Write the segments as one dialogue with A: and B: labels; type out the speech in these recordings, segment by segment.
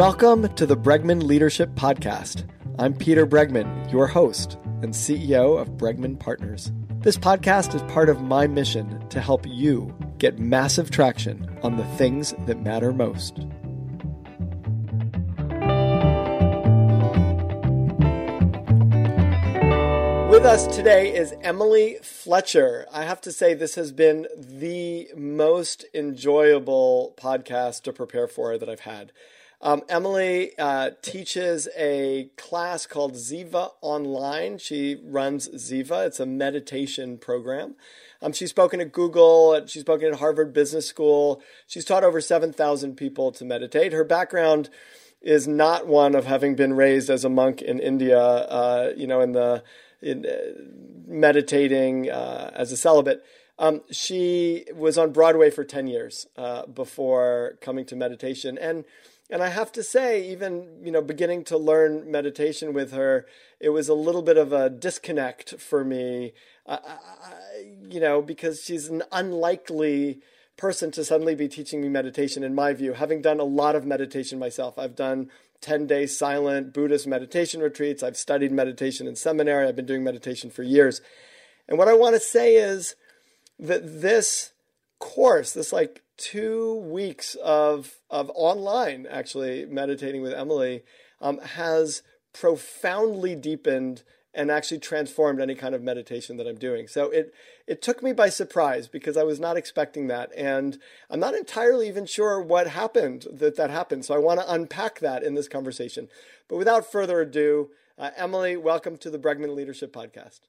A: Welcome to the Bregman Leadership Podcast. I'm Peter Bregman, your host and CEO of Bregman Partners. This podcast is part of my mission to help you get massive traction on the things that matter most. With us today is Emily Fletcher. I have to say, this has been the most enjoyable podcast to prepare for that I've had. Um, Emily uh, teaches a class called Ziva Online. She runs Ziva, it's a meditation program. Um, she's spoken at Google, she's spoken at Harvard Business School. She's taught over 7,000 people to meditate. Her background is not one of having been raised as a monk in India, uh, you know, in the in, uh, meditating uh, as a celibate. Um, she was on Broadway for 10 years uh, before coming to meditation. And and I have to say, even you know, beginning to learn meditation with her, it was a little bit of a disconnect for me. Uh, you know, because she's an unlikely person to suddenly be teaching me meditation. In my view, having done a lot of meditation myself, I've done 10 day silent Buddhist meditation retreats. I've studied meditation in seminary. I've been doing meditation for years. And what I want to say is that this course, this like two weeks of of online actually meditating with Emily um, has profoundly deepened and actually transformed any kind of meditation that I'm doing. So it it took me by surprise because I was not expecting that, and I'm not entirely even sure what happened that that happened. So I want to unpack that in this conversation. But without further ado, uh, Emily, welcome to the Bregman Leadership Podcast.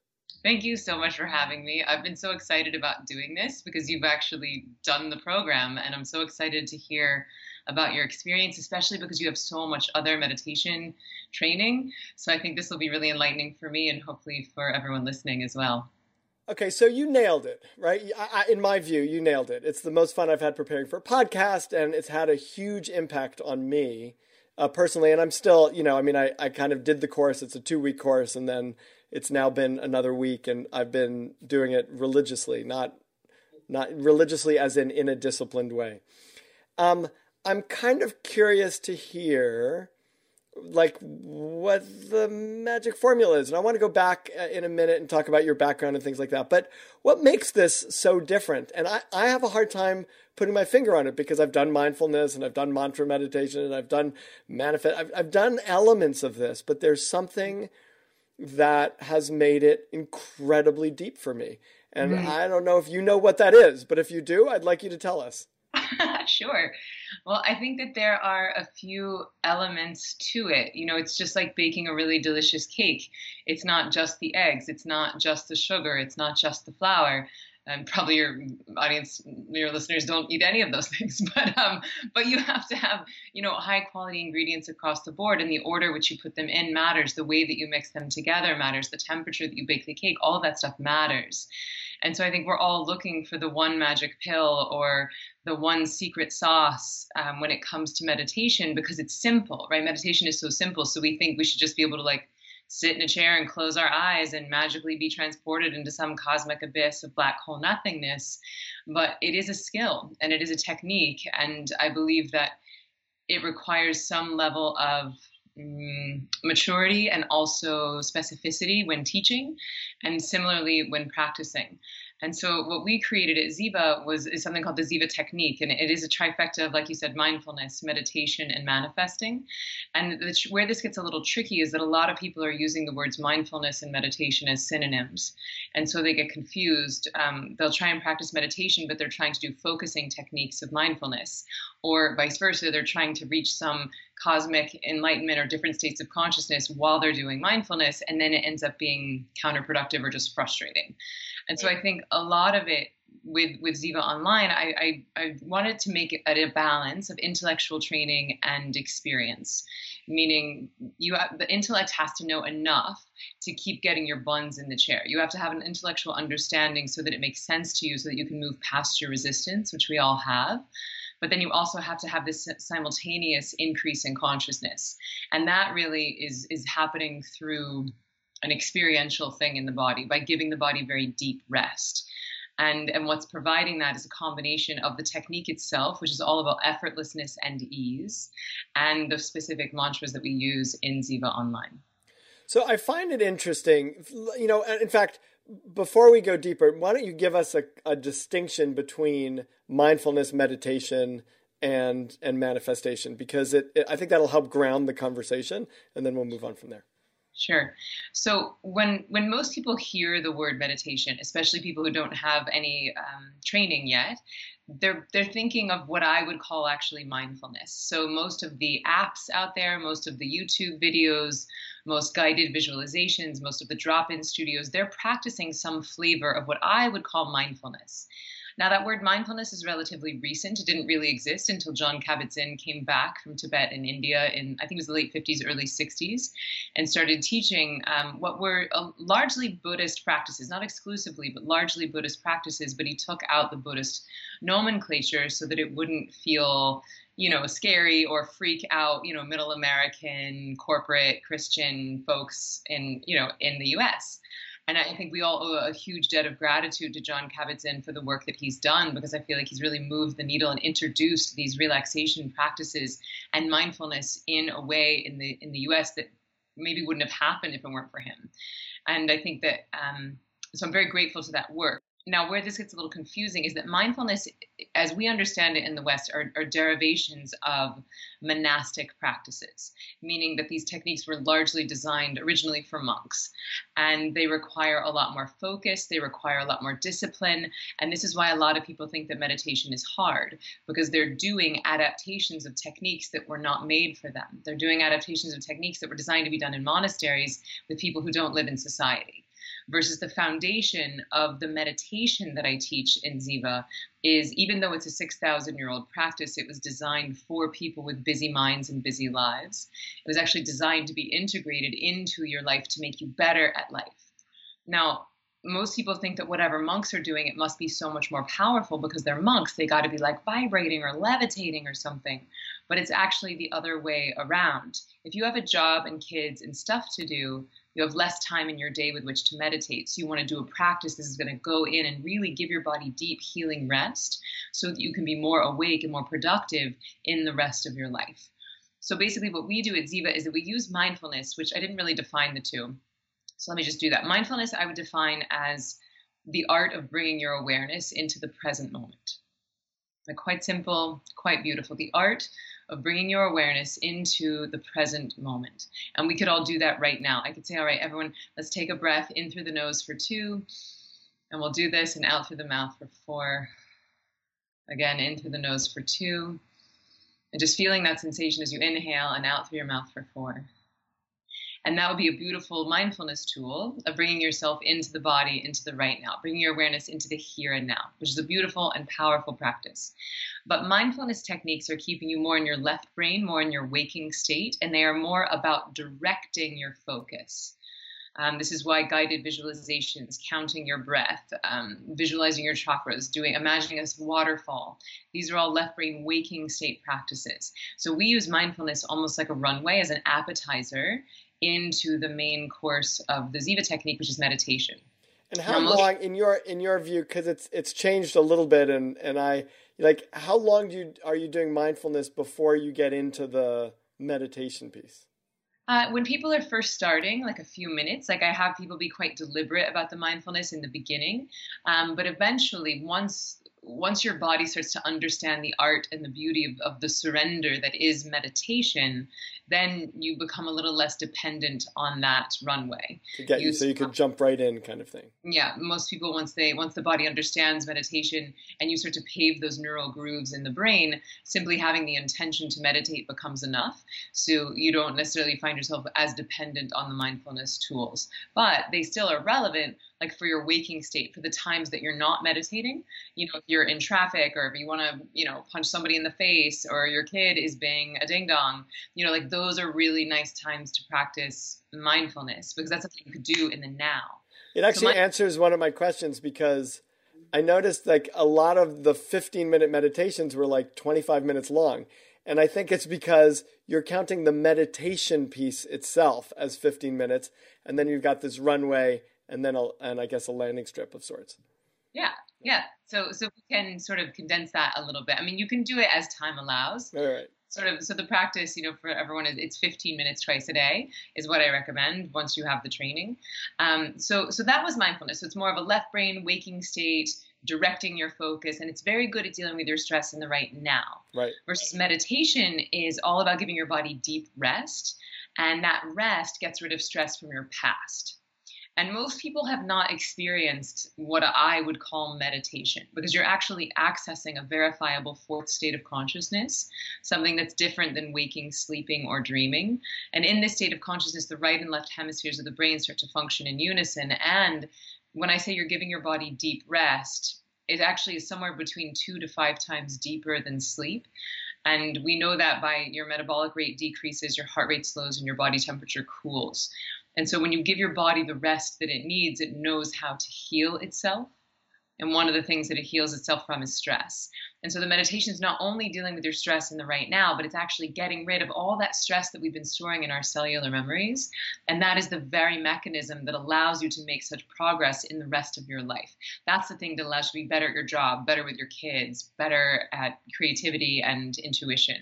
B: Thank you so much for having me. I've been so excited about doing this because you've actually done the program, and I'm so excited to hear about your experience, especially because you have so much other meditation training. So I think this will be really enlightening for me and hopefully for everyone listening as well.
A: Okay, so you nailed it, right? I, I, in my view, you nailed it. It's the most fun I've had preparing for a podcast, and it's had a huge impact on me uh, personally. And I'm still, you know, I mean, I, I kind of did the course. It's a two week course, and then it's now been another week and I've been doing it religiously, not not religiously as in in a disciplined way. Um, I'm kind of curious to hear like what the magic formula is and i want to go back uh, in a minute and talk about your background and things like that but what makes this so different and i, I have a hard time putting my finger on it because i've done mindfulness and i've done mantra meditation and i've done manifest I've, I've done elements of this but there's something that has made it incredibly deep for me. And mm. I don't know if you know what that is, but if you do, I'd like you to tell us.
B: sure. Well, I think that there are a few elements to it. You know, it's just like baking a really delicious cake. It's not just the eggs, it's not just the sugar, it's not just the flour and probably your audience, your listeners don't eat any of those things, but um, but you have to have you know high quality ingredients across the board, and the order which you put them in matters. The way that you mix them together matters. The temperature that you bake the cake, all that stuff matters. And so I think we're all looking for the one magic pill or the one secret sauce um, when it comes to meditation because it's simple, right? Meditation is so simple, so we think we should just be able to like sit in a chair and close our eyes and magically be transported into some cosmic abyss of black hole nothingness. But it is a skill and it is a technique. And I believe that it requires some level of um, maturity and also specificity when teaching, and similarly when practicing. And so what we created at Ziva was is something called the Ziva technique, and it is a trifecta of, like you said, mindfulness, meditation, and manifesting. And the, where this gets a little tricky is that a lot of people are using the words mindfulness and meditation as synonyms, and so they get confused. Um, they'll try and practice meditation, but they're trying to do focusing techniques of mindfulness, or vice versa. They're trying to reach some cosmic enlightenment or different states of consciousness while they're doing mindfulness, and then it ends up being counterproductive or just frustrating. And so I think a lot of it with with Ziva Online, I, I, I wanted to make it a balance of intellectual training and experience. Meaning, you have, the intellect has to know enough to keep getting your buns in the chair. You have to have an intellectual understanding so that it makes sense to you, so that you can move past your resistance, which we all have. But then you also have to have this simultaneous increase in consciousness, and that really is is happening through an experiential thing in the body by giving the body very deep rest. And, and what's providing that is a combination of the technique itself, which is all about effortlessness and ease, and the specific mantras that we use in Ziva Online.
A: So I find it interesting, you know, in fact, before we go deeper, why don't you give us a, a distinction between mindfulness meditation and and manifestation because it, it, I think that'll help ground the conversation and then we'll move on from there.
B: Sure. So when when most people hear the word meditation, especially people who don't have any um, training yet, they're they're thinking of what I would call actually mindfulness. So most of the apps out there, most of the YouTube videos, most guided visualizations, most of the drop-in studios, they're practicing some flavor of what I would call mindfulness. Now, that word mindfulness is relatively recent. It didn't really exist until Jon Kabat-Zinn came back from Tibet and India in, I think it was the late 50s, early 60s, and started teaching um, what were uh, largely Buddhist practices, not exclusively, but largely Buddhist practices. But he took out the Buddhist nomenclature so that it wouldn't feel you know, scary or freak out, you know, middle American corporate Christian folks in, you know, in the US. And I think we all owe a huge debt of gratitude to Jon Kabat-Zinn for the work that he's done because I feel like he's really moved the needle and introduced these relaxation practices and mindfulness in a way in the in the U.S. that maybe wouldn't have happened if it weren't for him. And I think that um, so I'm very grateful to that work. Now, where this gets a little confusing is that mindfulness, as we understand it in the West, are, are, derivations of monastic practices, meaning that these techniques were largely designed originally for monks. And they require a lot more focus, they require a lot more discipline. And this is why a lot of people think that meditation is hard, because they're doing adaptations of techniques that were not made for them. They're doing adaptations of techniques that were designed to be done in monasteries with people who don't live in society versus the foundation of the meditation that I teach in Ziva is even though it's a 6,000 year old practice, it was designed for people with busy minds and busy lives. It was actually designed to be integrated into your life to make you better at life. Now, most people think that whatever monks are doing, it must be so much more powerful because they're monks. They got to be like vibrating or levitating or something. But it's actually the other way around. If you have a job and kids and stuff to do, you have less time in your day with which to meditate. So you want to do a practice this is going to go in and really give your body deep healing rest so that you can be more awake and more productive in the rest of your life. So basically, what we do at Ziva is that we use mindfulness, which I didn't really define the two. So let me just do that. Mindfulness, I would define as the art of bringing your awareness into the present moment. Quite simple, quite beautiful. The art of bringing your awareness into the present moment. And we could all do that right now. I could say, all right, everyone, let's take a breath in through the nose for two, and we'll do this, and out through the mouth for four. Again, in through the nose for two. And just feeling that sensation as you inhale and out through your mouth for four. And that would be a beautiful mindfulness tool of bringing yourself into the body, into the right now, bringing your awareness into the here and now, which is a beautiful and powerful practice. But mindfulness techniques are keeping you more in your left brain, more in your waking state, and they are more about directing your focus. Um, this is why guided visualizations, counting your breath, um, visualizing your chakras, doing imagining a waterfall. These are all left brain waking state practices. So we use mindfulness almost like a runway as an appetizer into the main course of the Ziva technique, which is meditation.
A: And how long, in your in your view, because it's it's changed a little bit, and and I like how long do you are you doing mindfulness before you get into the meditation piece?
B: Uh, when people are first starting, like a few minutes, like I have people be quite deliberate about the mindfulness in the beginning, um, but eventually, once once your body starts to understand the art and the beauty of, of the surrender that is meditation, then you become a little less dependent on that runway.
A: To get you, you so you could jump right in, kind of thing.
B: Yeah, most people once they once the body understands meditation and you start to pave those neural grooves in the brain, simply having the intention to meditate becomes enough. So you don't necessarily find yourself as dependent on the mindfulness tools, but they still are relevant like for your waking state for the times that you're not meditating you know if you're in traffic or if you want to you know punch somebody in the face or your kid is being a ding dong you know like those are really nice times to practice mindfulness because that's something you could do in the now.
A: It actually so my- answers one of my questions because i noticed like a lot of the 15 minute meditations were like 25 minutes long. And I think it's because you're counting the meditation piece itself as 15 minutes, and then you've got this runway and then a, and I guess a landing strip of sorts.
B: Yeah, Yeah. So so we can sort of condense that a little bit. I mean, you can do it as time allows.
A: All right.
B: Sort of. So the practice, you know, for everyone is it's 15 minutes twice a day is what I recommend once you have the training. Um, so so that was mindfulness. So it's more of a left brain waking state directing your focus and it's very good at dealing with your stress in the right now
A: right
B: versus meditation is all about giving your body deep rest and that rest gets rid of stress from your past and most people have not experienced what I would call meditation because you're actually accessing a verifiable fourth state of consciousness, something that's different than waking, sleeping, or dreaming. And in this state of consciousness, the right and left hemispheres of the brain start to function in unison. And when I say you're giving your body deep rest, it actually is somewhere between two to five times deeper than sleep. And we know that by your metabolic rate decreases, your heart rate slows, and your body temperature cools. And so when you give your body the rest that it needs, it knows how to heal itself. And one of the things that it heals itself from is stress. And so the meditation is not only dealing with your stress in the right now, but it's actually getting rid of all that stress that we've been storing in our cellular memories. And that is the very mechanism that allows you to make such progress in the rest of your life. That's the thing that allows you to be better at your job, better with your kids, better at creativity and intuition.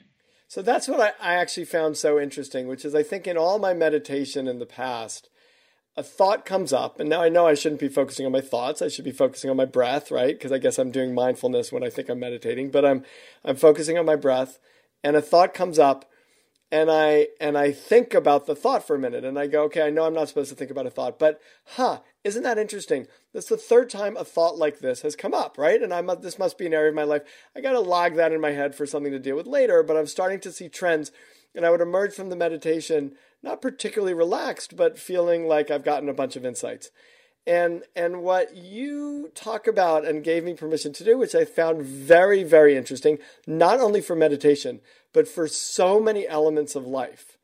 A: So that's what I, I actually found so interesting, which is I think in all my meditation in the past, a thought comes up, and now I know I shouldn't be focusing on my thoughts. I should be focusing on my breath, right? Because I guess I'm doing mindfulness when I think I'm meditating, but I'm I'm focusing on my breath, and a thought comes up, and I and I think about the thought for a minute, and I go, okay, I know I'm not supposed to think about a thought, but huh, isn't that interesting? That's the third time a thought like this has come up, right? And I'm this must be an area of my life. I got to log that in my head for something to deal with later, but I'm starting to see trends, and I would emerge from the meditation not particularly relaxed, but feeling like I've gotten a bunch of insights. And and what you talk about and gave me permission to do, which I found very very interesting, not only for meditation but for so many elements of life,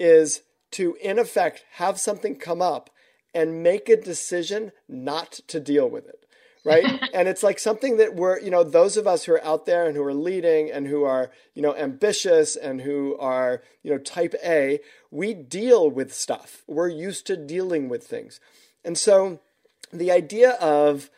A: is to in effect have something come up and make a decision not to deal with it right? And it's like something that we're you know those of us who are out there and who are leading and who are you know ambitious and who are you know type a we deal with stuff. We're used to dealing with things. And so the idea of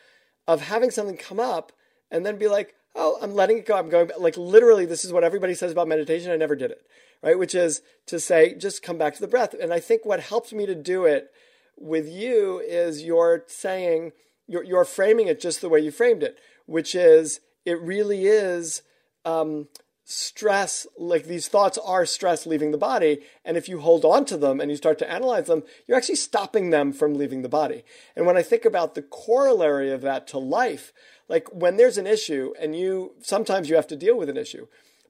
A: of having something come up and then be like oh i'm letting it go. I'm going like literally this is what everybody says about meditation. I never did it right? Which is to say just come back to the breath. And i think what helped me to do it with you is you're saying you're, you're framing it just the way you framed it, which is it really is um, stress. Like these thoughts are stress leaving the body, and if you hold on to them and you start to analyze them, you're actually stopping them from leaving the body. And when I think about the corollary of that to life, like when there's an issue and you sometimes you have to deal with an issue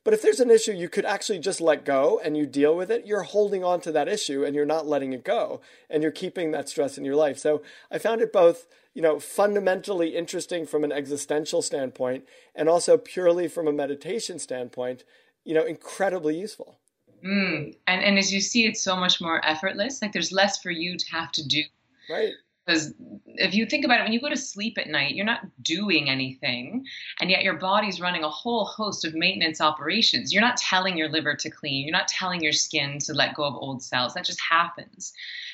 A: but if there's an issue you could actually just let go and you deal with it, you're holding on to that issue and you're not letting it go and you're keeping that stress in your life. So I found it both, you know, fundamentally interesting from an existential standpoint and also purely from a meditation standpoint, you know, incredibly useful.
B: Mm. And and as you see, it's so much more effortless. Like there's less for you to have to do.
A: Right.
B: Because if you think about it, when you go to sleep at night, you're not doing anything, and yet your body's running a whole host of maintenance operations. You're not telling your liver to clean, you're not telling your skin to let go of old cells. That just happens.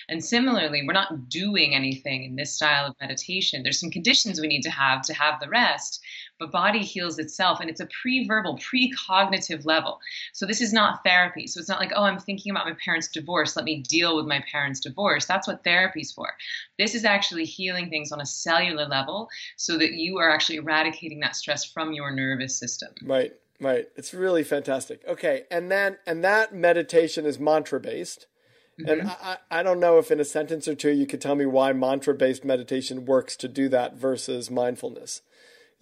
B: And similarly, we're not doing anything in this style of meditation. There's some conditions we need to have to have the rest, but body heals itself and it's a pre-verbal, pre-cognitive level. So this is not therapy. So it's not like, oh, I'm thinking about my parents' divorce. Let me deal with my parents' divorce. That's what therapy's for. This is actually healing things on a cellular level so that you are actually eradicating that stress from your nervous system.
A: Right. Right. It's really fantastic. Okay. And then and that meditation is mantra based. Mm-hmm. And I, I don't know if in a sentence or two you could tell me why mantra based meditation works to do that versus mindfulness.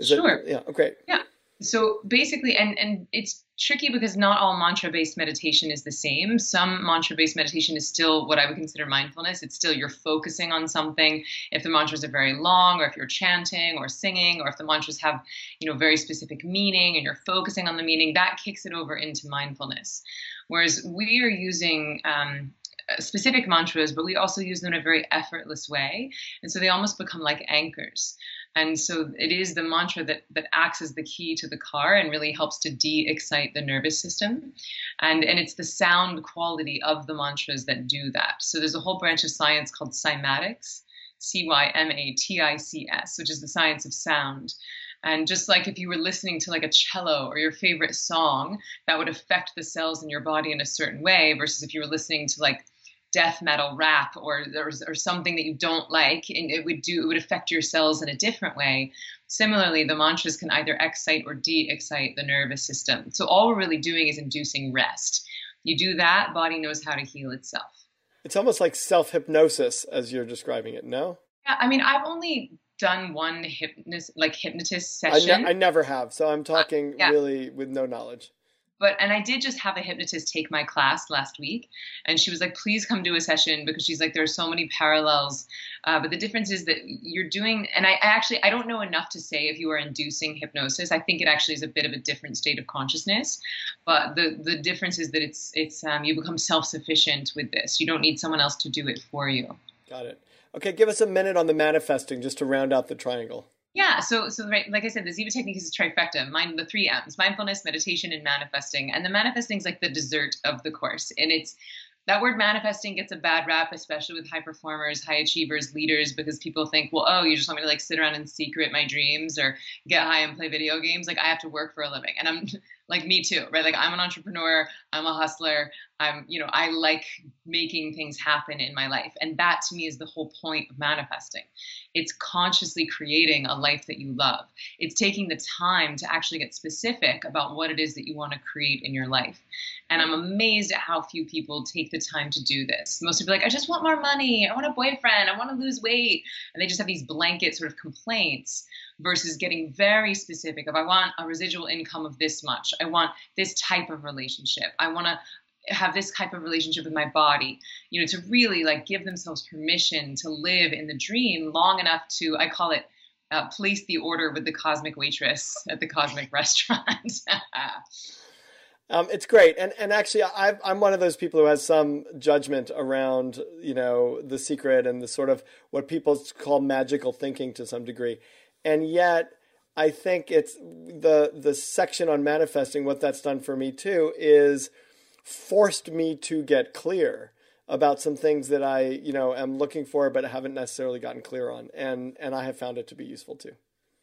B: Is sure.
A: It, yeah. Okay.
B: Yeah. So basically, and and it's tricky because not all mantra based meditation is the same. Some mantra based meditation is still what I would consider mindfulness. It's still you're focusing on something. If the mantras are very long, or if you're chanting or singing, or if the mantras have you know very specific meaning and you're focusing on the meaning, that kicks it over into mindfulness. Whereas we are using um, specific mantras, but we also use them in a very effortless way. And so they almost become like anchors. And so it is the mantra that, that acts as the key to the car and really helps to de excite the nervous system. And, and it's the sound quality of the mantras that do that. So there's a whole branch of science called cymatics. C Y M A T I C S, which is the science of sound. And just like if you were listening to like a cello or your favorite song, that would affect the cells in your body in a certain way, versus if you were listening to like death metal rap or, or, or something that you don't like, and it would do it would affect your cells in a different way. Similarly, the mantras can either excite or de-excite the nervous system. So all we're really doing is inducing rest. You do that, body knows how to heal itself.
A: It's almost like self hypnosis as you're describing it. No.
B: Yeah, I mean, I've only done one hypnotist like hypnotist session.
A: I, ne- I never have, so I'm talking uh, yeah. really with no knowledge.
B: But and I did just have a hypnotist take my class last week, and she was like, "Please come do a session," because she's like, "There are so many parallels." Uh, but the difference is that you're doing, and I, I actually I don't know enough to say if you are inducing hypnosis. I think it actually is a bit of a different state of consciousness. But the the difference is that it's it's um, you become self sufficient with this. You don't need someone else to do it for you.
A: Got it. Okay, give us a minute on the manifesting just to round out the triangle.
B: Yeah, so so right, like I said, the Ziva technique is a trifecta. Mind the three M's: mindfulness, meditation, and manifesting. And the manifesting is like the dessert of the course, and it's that word manifesting gets a bad rap, especially with high performers, high achievers, leaders, because people think, well, oh, you just want me to like sit around and secret my dreams or get high and play video games. Like I have to work for a living, and I'm like me too, right? Like I'm an entrepreneur, I'm a hustler, I'm, you know, I like making things happen in my life. And that to me is the whole point of manifesting. It's consciously creating a life that you love. It's taking the time to actually get specific about what it is that you want to create in your life. And I'm amazed at how few people take the time to do this. Most people are like, I just want more money, I want a boyfriend, I want to lose weight. And they just have these blanket sort of complaints versus getting very specific of I want a residual income of this much. I want this type of relationship. I want to have this type of relationship with my body you know to really like give themselves permission to live in the dream long enough to i call it uh, place the order with the cosmic waitress at the cosmic restaurant
A: um, it's great and and actually i am one of those people who has some judgment around you know the secret and the sort of what people call magical thinking to some degree and yet I think it's the the section on manifesting. What that's done for me too is forced me to get clear about some things that I you know am looking for but haven't necessarily gotten clear on, and and I have found it to be useful too.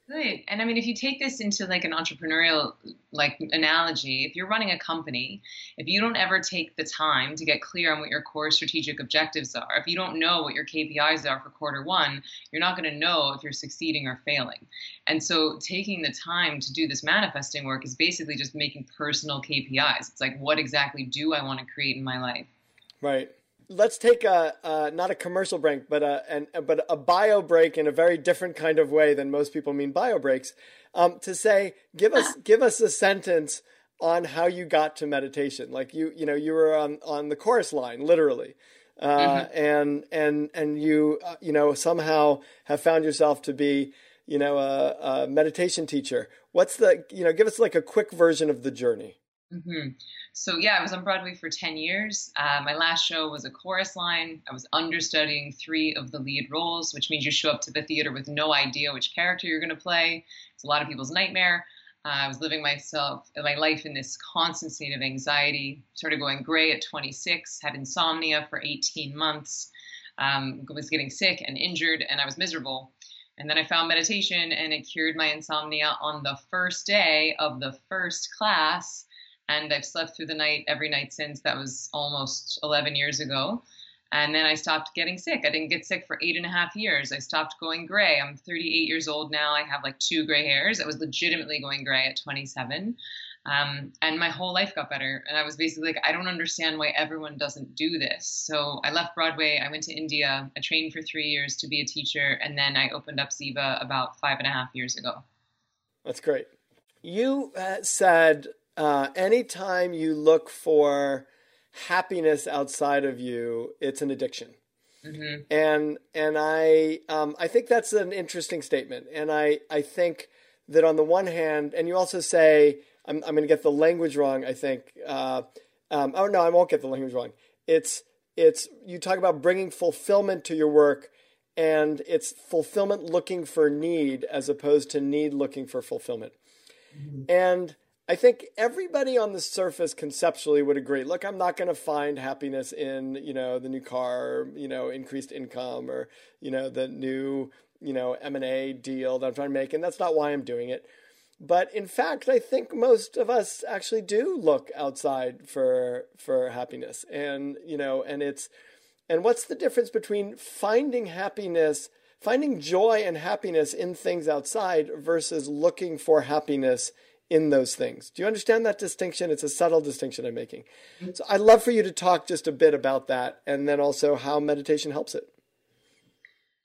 B: Good. And I mean, if you take this into like an entrepreneurial like analogy, if you're running a company, if you don't ever take the time to get clear on what your core strategic objectives are, if you don't know what your KPIs are for quarter one, you're not going to know if you're succeeding or failing. And so taking the time to do this manifesting work is basically just making personal KPIs. It's like, what exactly do I want to create in my life?
A: Right let's take a uh, not a commercial break, but a an, but a bio break in a very different kind of way than most people mean bio breaks. Um, to say, give us give us a sentence on how you got to meditation. Like you you know you were on on the chorus line, literally. Uh, mm-hmm. and and and you uh, you know somehow have found yourself to be you know a, a meditation teacher. What's the you know give us like a quick version of the journey.
B: Mm-hmm. So yeah, I was on Broadway for ten years. Uh, my last show was a chorus line. I was understudying three of the lead roles, which means you show up to the theater with no idea which character you're going to play. It's a lot of people's nightmare. Uh, I was living myself, my life in this constant state of anxiety. Started going gray at 26. Had insomnia for 18 months. Um, was getting sick and injured, and I was miserable. And then I found meditation, and it cured my insomnia on the first day of the first class and I've slept through the night every night since. That was almost 11 years ago. And then I stopped getting sick. I didn't get sick for eight and a half years. I stopped going gray. I'm 38 years old now. I have like two gray hairs. I was legitimately going gray at 27. Um, and my whole life got better. And I was basically like, I don't understand why everyone doesn't do this. So I left Broadway. I went to India. I trained for three years to be a teacher. And then I opened up Ziva about five and a half years ago.
A: That's great. You uh, said uh, anytime you look for happiness outside of you, it's an addiction. Mm-hmm. And and I um, I think that's an interesting statement. And I I think that on the one hand, and you also say I'm I'm going to get the language wrong. I think. Uh, um, oh no, I won't get the language wrong. It's it's you talk about bringing fulfillment to your work, and it's fulfillment looking for need as opposed to need looking for fulfillment. Mm-hmm. And I think everybody on the surface conceptually would agree. Look, I'm not going to find happiness in, you know, the new car, you know, increased income or, you know, the new, you know, M&A deal that I'm trying to make and that's not why I'm doing it. But in fact, I think most of us actually do look outside for for happiness. And, you know, and it's and what's the difference between finding happiness, finding joy and happiness in things outside versus looking for happiness in those things. Do you understand that distinction? It's a subtle distinction I'm making. Mm-hmm. So I'd love for you to talk just a bit about that and then also how meditation helps it.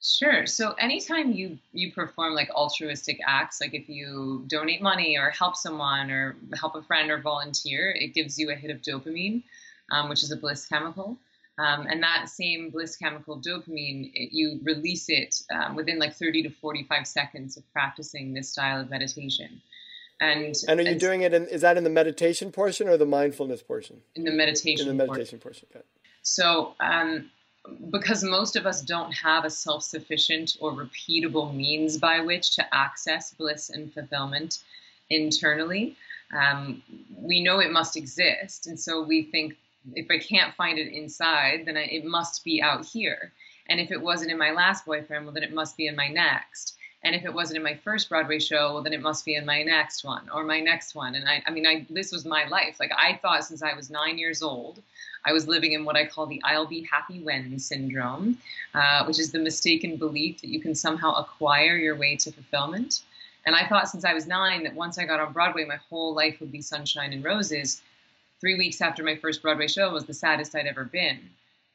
B: Sure. So anytime you you perform like altruistic acts, like if you donate money or help someone or help a friend or volunteer, it gives you a hit of dopamine, um, which is a bliss chemical. Um, and that same bliss chemical dopamine, it, you release it um, within like 30 to 45 seconds of practicing this style of meditation. And,
A: and are you doing it in, is that in the meditation portion or the mindfulness portion?
B: In the meditation
A: In the meditation portion, portion.
B: So, um, because most of us don't have a self sufficient or repeatable means by which to access bliss and fulfillment internally, um, we know it must exist. And so we think if I can't find it inside, then I, it must be out here. And if it wasn't in my last boyfriend, well, then it must be in my next. And if it wasn't in my first Broadway show, well, then it must be in my next one or my next one. And I, I mean, I, this was my life. Like I thought since I was nine years old, I was living in what I call the I'll be happy when syndrome, uh, which is the mistaken belief that you can somehow acquire your way to fulfillment. And I thought since I was nine that once I got on Broadway, my whole life would be sunshine and roses. Three weeks after my first Broadway show was the saddest I'd ever been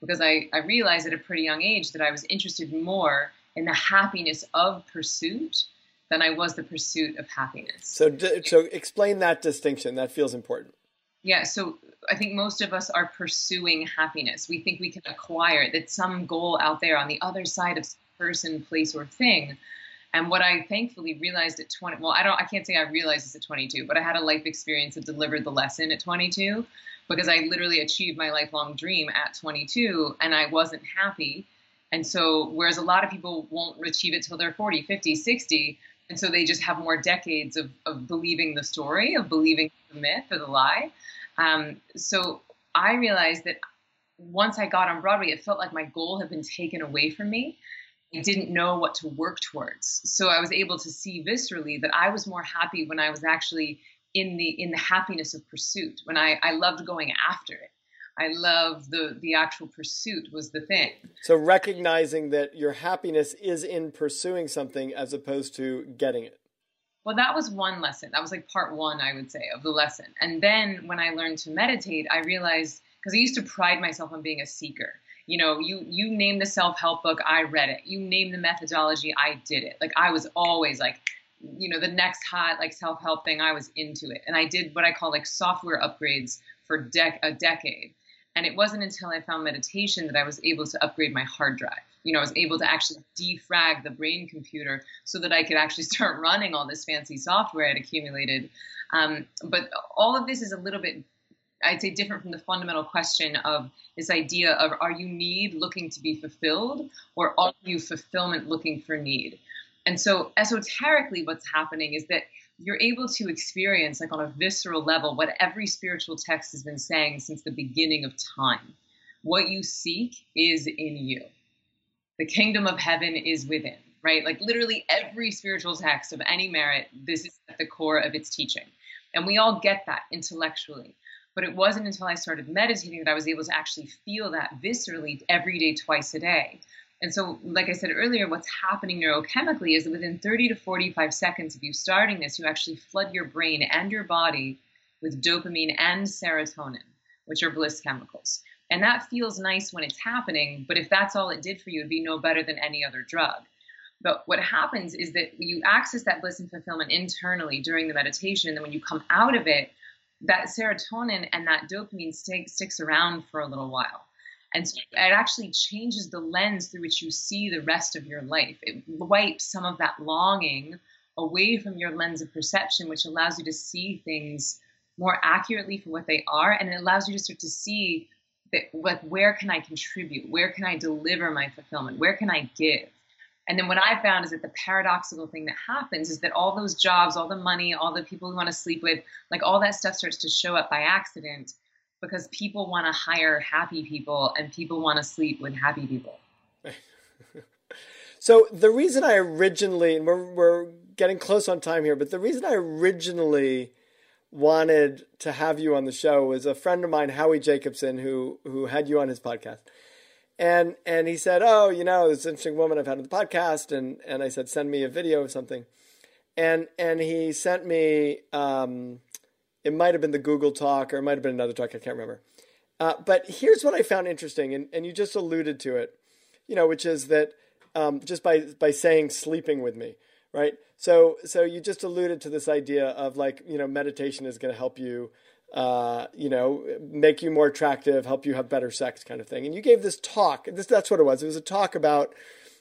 B: because I, I realized at a pretty young age that I was interested more in the happiness of pursuit than I was the pursuit of happiness.
A: So, so explain that distinction. That feels important.
B: Yeah. So I think most of us are pursuing happiness. We think we can acquire. That some goal out there on the other side of person, place, or thing. And what I thankfully realized at 20, well, I don't, I can't say I realized this at 22, but I had a life experience that delivered the lesson at 22 because I literally achieved my lifelong dream at 22 and I wasn't happy and so, whereas a lot of people won't achieve it till they're 40, 50, 60, and so they just have more decades of, of believing the story, of believing the myth or the lie. Um, so I realized that once I got on Broadway, it felt like my goal had been taken away from me. I didn't know what to work towards. So I was able to see viscerally that I was more happy when I was actually in the in the happiness of pursuit, when I, I loved going after it. I love the the actual pursuit was the thing.
A: So recognizing that your happiness is in pursuing something as opposed to getting it.
B: Well, that was one lesson. That was like part one, I would say, of the lesson. And then when I learned to meditate, I realized because I used to pride myself on being a seeker. You know, you you name the self help book, I read it. You name the methodology, I did it. Like I was always like, you know, the next hot like self help thing, I was into it. And I did what I call like software upgrades for dec- a decade and it wasn't until I found meditation that I was able to upgrade my hard drive. You know, I was able to actually defrag the brain computer so that I could actually start running all this fancy software I'd accumulated. Um, but all of this is a little bit, I'd say, different from the fundamental question of this idea of are you need looking to be fulfilled or are you fulfillment looking for need? And so, esoterically, what's happening is that you're able to experience, like on a visceral level, what every spiritual text has been saying since the beginning of time. What you seek is in you. The kingdom of heaven is within, right? Like literally every spiritual text of any merit, this is at the core of its teaching. And we all get that intellectually. But it wasn't until I started meditating that I was able to actually feel that viscerally every day, twice a day. And so, like I said earlier, what's happening neurochemically is that within 30 to 45 seconds of you starting this, you actually flood your brain and your body with dopamine and serotonin, which are bliss chemicals. And that feels nice when it's happening, but if that's all it did for you, it'd be no better than any other drug. But what happens is that you access that bliss and fulfillment internally during the meditation, and then when you come out of it, that serotonin and that dopamine stick, sticks around for a little while. And so it actually changes the lens through which you see the rest of your life. It wipes some of that longing away from your lens of perception, which allows you to see things more accurately for what they are. And it allows you to start to see that, like, where can I contribute? Where can I deliver my fulfillment? Where can I give? And then what I found is that the paradoxical thing that happens is that all those jobs, all the money, all the people who want to sleep with, like all that stuff starts to show up by accident because people want to hire happy people and people want to sleep with happy people.
A: so the reason I originally, and we're, we're getting close on time here, but the reason I originally wanted to have you on the show was a friend of mine, Howie Jacobson, who who had you on his podcast. And and he said, Oh, you know, this interesting woman I've had on the podcast and and I said, send me a video of something. And and he sent me um, it might have been the Google talk or it might have been another talk, I can't remember. Uh, but here's what I found interesting, and, and you just alluded to it, you know, which is that um, just by by saying sleeping with me, right? So so you just alluded to this idea of like you know meditation is going to help you, uh, you know, make you more attractive, help you have better sex, kind of thing. And you gave this talk. This that's what it was. It was a talk about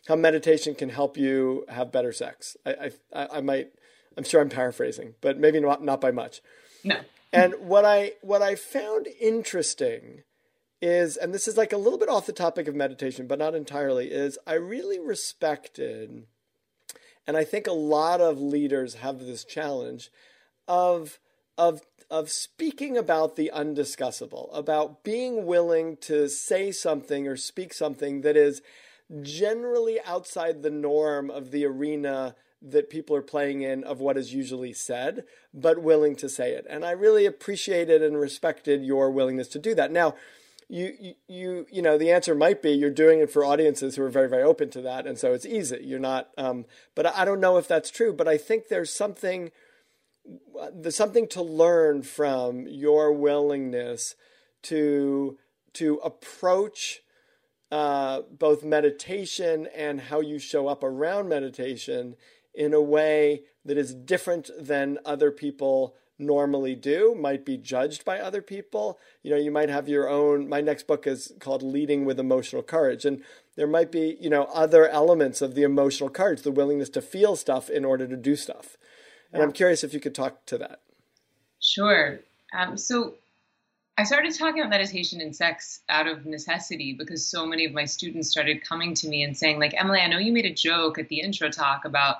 A: how meditation can help you have better sex. I I, I might. I'm sure I'm paraphrasing, but maybe not not by much.
B: No.
A: And what I what I found interesting is, and this is like a little bit off the topic of meditation, but not entirely, is I really respected and I think a lot of leaders have this challenge of of of speaking about the undiscussable, about being willing to say something or speak something that is generally outside the norm of the arena that people are playing in of what is usually said, but willing to say it. And I really appreciated and respected your willingness to do that. Now, you you you know the answer might be you're doing it for audiences who are very very open to that and so it's easy you're not um, but i don't know if that's true but i think there's something there's something to learn from your willingness to to approach uh, both meditation and how you show up around meditation in a way that is different than other people normally do might be judged by other people. You know, you might have your own. My next book is called Leading with Emotional Courage. And there might be, you know, other elements of the emotional courage, the willingness to feel stuff in order to do stuff. And yeah. I'm curious if you could talk to that.
B: Sure. Um, so I started talking about meditation and sex out of necessity because so many of my students started coming to me and saying, like, Emily, I know you made a joke at the intro talk about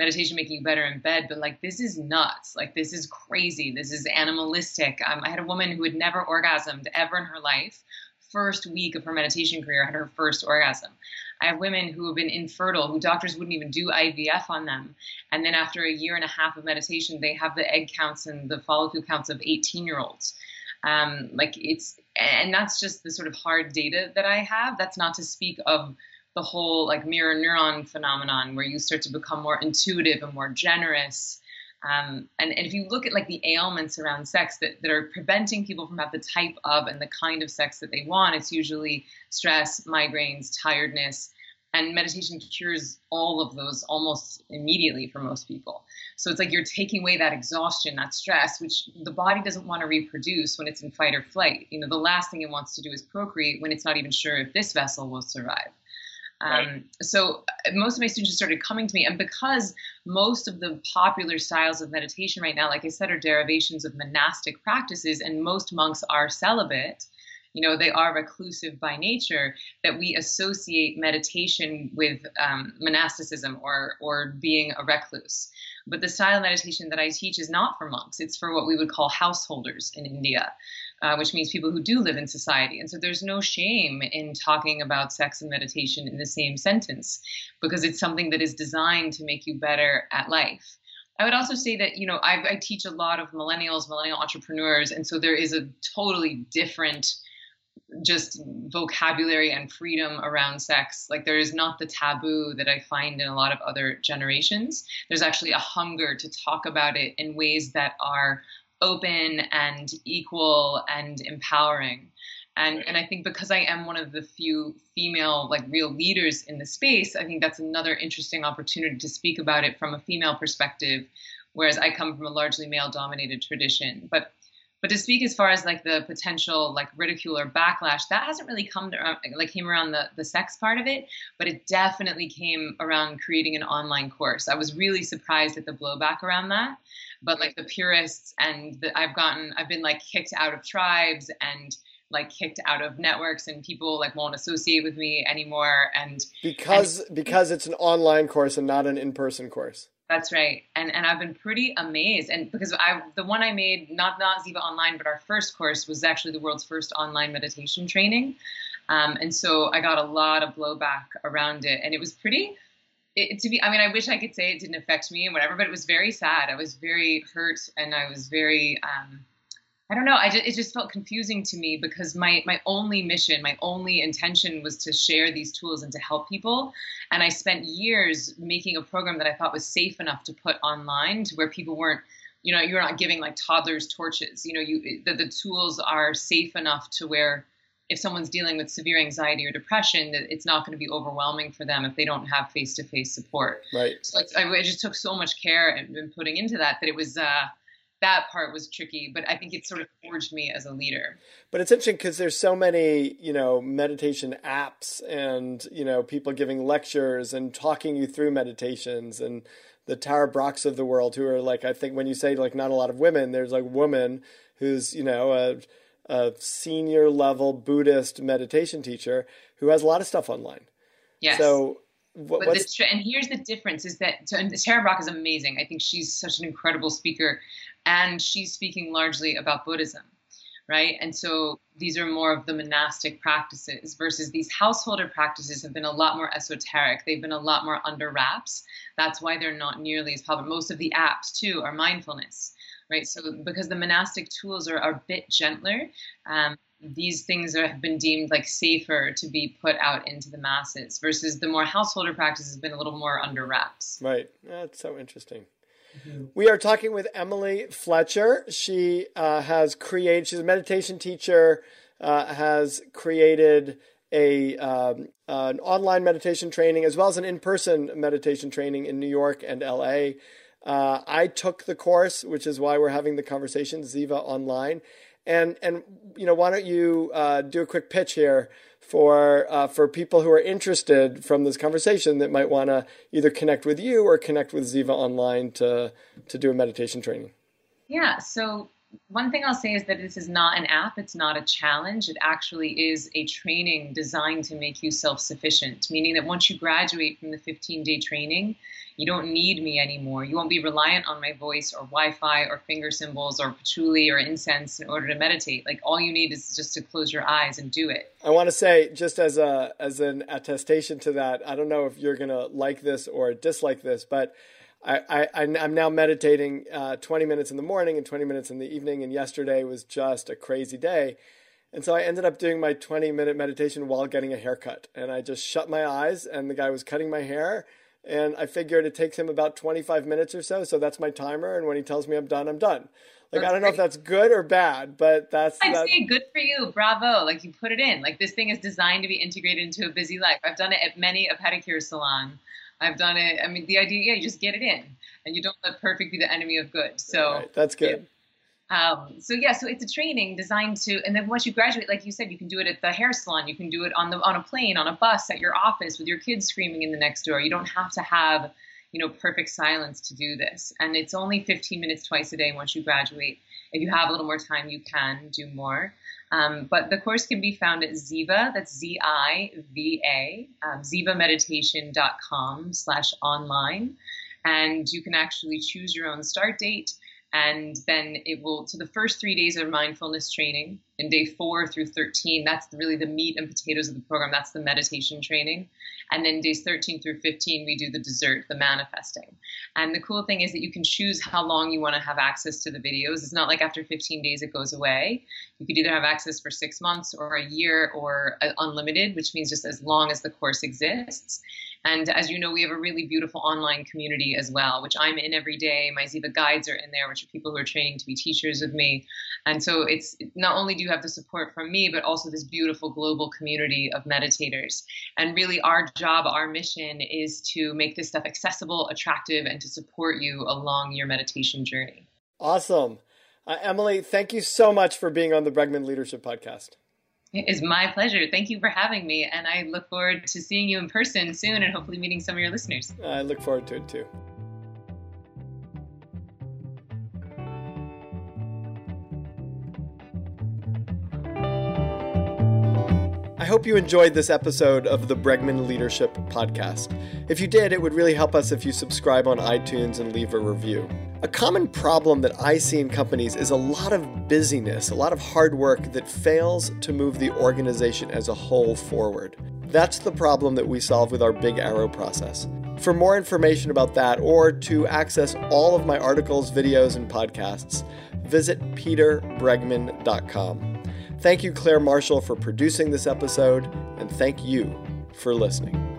B: meditation making you better in bed, but like this is nuts. Like this is crazy. This is animalistic. Um, I had a woman who had never orgasmed ever in her life. First week of her meditation career, had her first orgasm. I have women who have been infertile, who doctors wouldn't even do IVF on them. And then after a year and a half of meditation, they have the egg counts and the follicle counts of 18 year olds. Um, like it's, and that's just the sort of hard data that I have. That's not to speak of the whole like mirror neuron phenomenon where you start to become more intuitive and more generous. Um, and, and if you look at like the ailments around sex that, that are preventing people from have the type of and the kind of sex that they want, it's usually stress, migraines, tiredness, and meditation cures all of those almost immediately for most people. So it's like you're taking away that exhaustion, that stress, which the body doesn't want to reproduce when it's in fight or flight. You know, the last thing it wants to do is procreate when it's not even sure if this vessel will survive. Right. Um, so uh, most of my students started coming to me, and because most of the popular styles of meditation right now, like I said, are derivations of monastic practices, and most monks are celibate. You know, they are reclusive by nature. That we associate meditation with um, monasticism or or being a recluse. But the style of meditation that I teach is not for monks. It's for what we would call householders in India uh, which means people who do live in society. And so there's no shame in talking about sex and meditation in the same sentence because it's something that is designed to make you better at life. I would also say that, you know, I, I teach a lot of millennials, millennial entrepreneurs, and so there is a totally different just vocabulary and freedom around sex. Like there is not the taboo that I find in a lot of other generations. There's actually a hunger to talk about it in ways that are open and equal and empowering. And, and I think because I am one of the few female, like real leaders in the space, I think that's another interesting opportunity to speak about it from a female perspective, whereas I come from a largely male dominated tradition. But but to speak as far as like the potential like ridicule or backlash that hasn't really come to uh, like came around the the sex part of it but it definitely came around creating an online course i was really surprised at the blowback around that but like the purists and the, I've gotten I've been like kicked out of tribes and like kicked out of networks and people like won't associate with me anymore and
A: because and, because it's an online course and not an in-person course.
B: That's right. And and i've been pretty amazed. And because i the one i made not not ziva online but our first course was actually the world's first online meditation training. Um, and so i got a lot of blowback around it. And it was pretty it, to be i mean i wish i could say it didn't affect me and whatever but it was very sad i was very hurt and i was very um, I don't know. I just, it just felt confusing to me because my my only mission, my only intention was to share these tools and to help people. And I spent years making a program that I thought was safe enough to put online to where people weren't, you know, you're not giving like toddlers torches. You know, you the, the tools are safe enough to where if someone's dealing with severe anxiety or depression, that it's not going to be overwhelming for them if they don't have face to face support.
A: Right.
B: So I, I, just took so much care and, and putting into that that it was. Uh, that part was tricky, but I think it sort of forged me as a leader.
A: But it's interesting because there's so many, you know, meditation apps and, you know, people giving lectures and talking you through meditations and the Tara Brachs of the world who are like, I think when you say like not a lot of women, there's like woman who's, you know, a, a senior level Buddhist meditation teacher who has a lot of stuff online.
B: Yes.
A: So
B: what, the, and here's the difference is that so, Tara Brach is amazing. I think she's such an incredible speaker and she's speaking largely about Buddhism, right? And so these are more of the monastic practices versus these householder practices have been a lot more esoteric. They've been a lot more under wraps. That's why they're not nearly as popular. Most of the apps, too, are mindfulness, right? So because the monastic tools are, are a bit gentler, um, these things are, have been deemed like safer to be put out into the masses versus the more householder practice has been a little more under wraps.
A: Right. That's so interesting. Mm-hmm. We are talking with Emily Fletcher. She uh, has created, she's a meditation teacher, uh, has created a um, uh, an online meditation training as well as an in person meditation training in New York and LA. Uh, I took the course, which is why we're having the conversation, Ziva Online. And, and you know, why don't you uh, do a quick pitch here for uh, for people who are interested from this conversation that might want to either connect with you or connect with Ziva online to to do a meditation training.
B: Yeah. So one thing I'll say is that this is not an app. It's not a challenge. It actually is a training designed to make you self sufficient, meaning that once you graduate from the 15 day training, you don't need me anymore. You won't be reliant on my voice or Wi Fi or finger cymbals or patchouli or incense in order to meditate. Like all you need is just to close your eyes and do it.
A: I want to say, just as a as an attestation to that, I don't know if you're gonna like this or dislike this, but I, I I'm now meditating uh, 20 minutes in the morning and 20 minutes in the evening, and yesterday was just a crazy day. And so I ended up doing my 20 minute meditation while getting a haircut. And I just shut my eyes, and the guy was cutting my hair and I figured it takes him about 25 minutes or so. So that's my timer. And when he tells me I'm done, I'm done. Like, that's I don't know if that's good or bad, but that's.
B: I'd that... say good for you. Bravo. Like, you put it in. Like, this thing is designed to be integrated into a busy life. I've done it at many a pedicure salon. I've done it. I mean, the idea, yeah, you just get it in and you don't let perfect be the enemy of good. So
A: right, that's good.
B: Yeah. Um, so yeah, so it's a training designed to, and then once you graduate, like you said, you can do it at the hair salon, you can do it on the on a plane, on a bus, at your office with your kids screaming in the next door. You don't have to have, you know, perfect silence to do this, and it's only 15 minutes twice a day once you graduate. If you have a little more time, you can do more. Um, but the course can be found at Ziva, that's Z-I-V-A, um, zivameditation.com slash online. And you can actually choose your own start date and then it will so the first three days are mindfulness training. And day four through 13 that's really the meat and potatoes of the program. That's the meditation training. And then days 13 through 15 we do the dessert the manifesting. And the cool thing is that you can choose how long you want to have access to the videos. It's not like after 15 days it goes away. You could either have access for six months or a year or uh, unlimited which means just as long as the course exists and as you know, we have a really beautiful online community as well, which I'm in every day. My Ziva guides are in there, which are people who are training to be teachers with me. And so it's not only do you have the support from me, but also this beautiful global community of meditators. And really, our job, our mission is to make this stuff accessible, attractive, and to support you along your meditation journey.
A: Awesome. Uh, Emily, thank you so much for being on the Bregman Leadership Podcast.
B: It is my pleasure. Thank you for having me. And I look forward to seeing you in person soon and hopefully meeting some of your listeners.
A: I look forward to it too. I hope you enjoyed this episode of the Bregman Leadership Podcast. If you did, it would really help us if you subscribe on iTunes and leave a review. A common problem that I see in companies is a lot of busyness, a lot of hard work that fails to move the organization as a whole forward. That's the problem that we solve with our Big Arrow process. For more information about that or to access all of my articles, videos, and podcasts, visit peterbregman.com. Thank you, Claire Marshall, for producing this episode, and thank you for listening.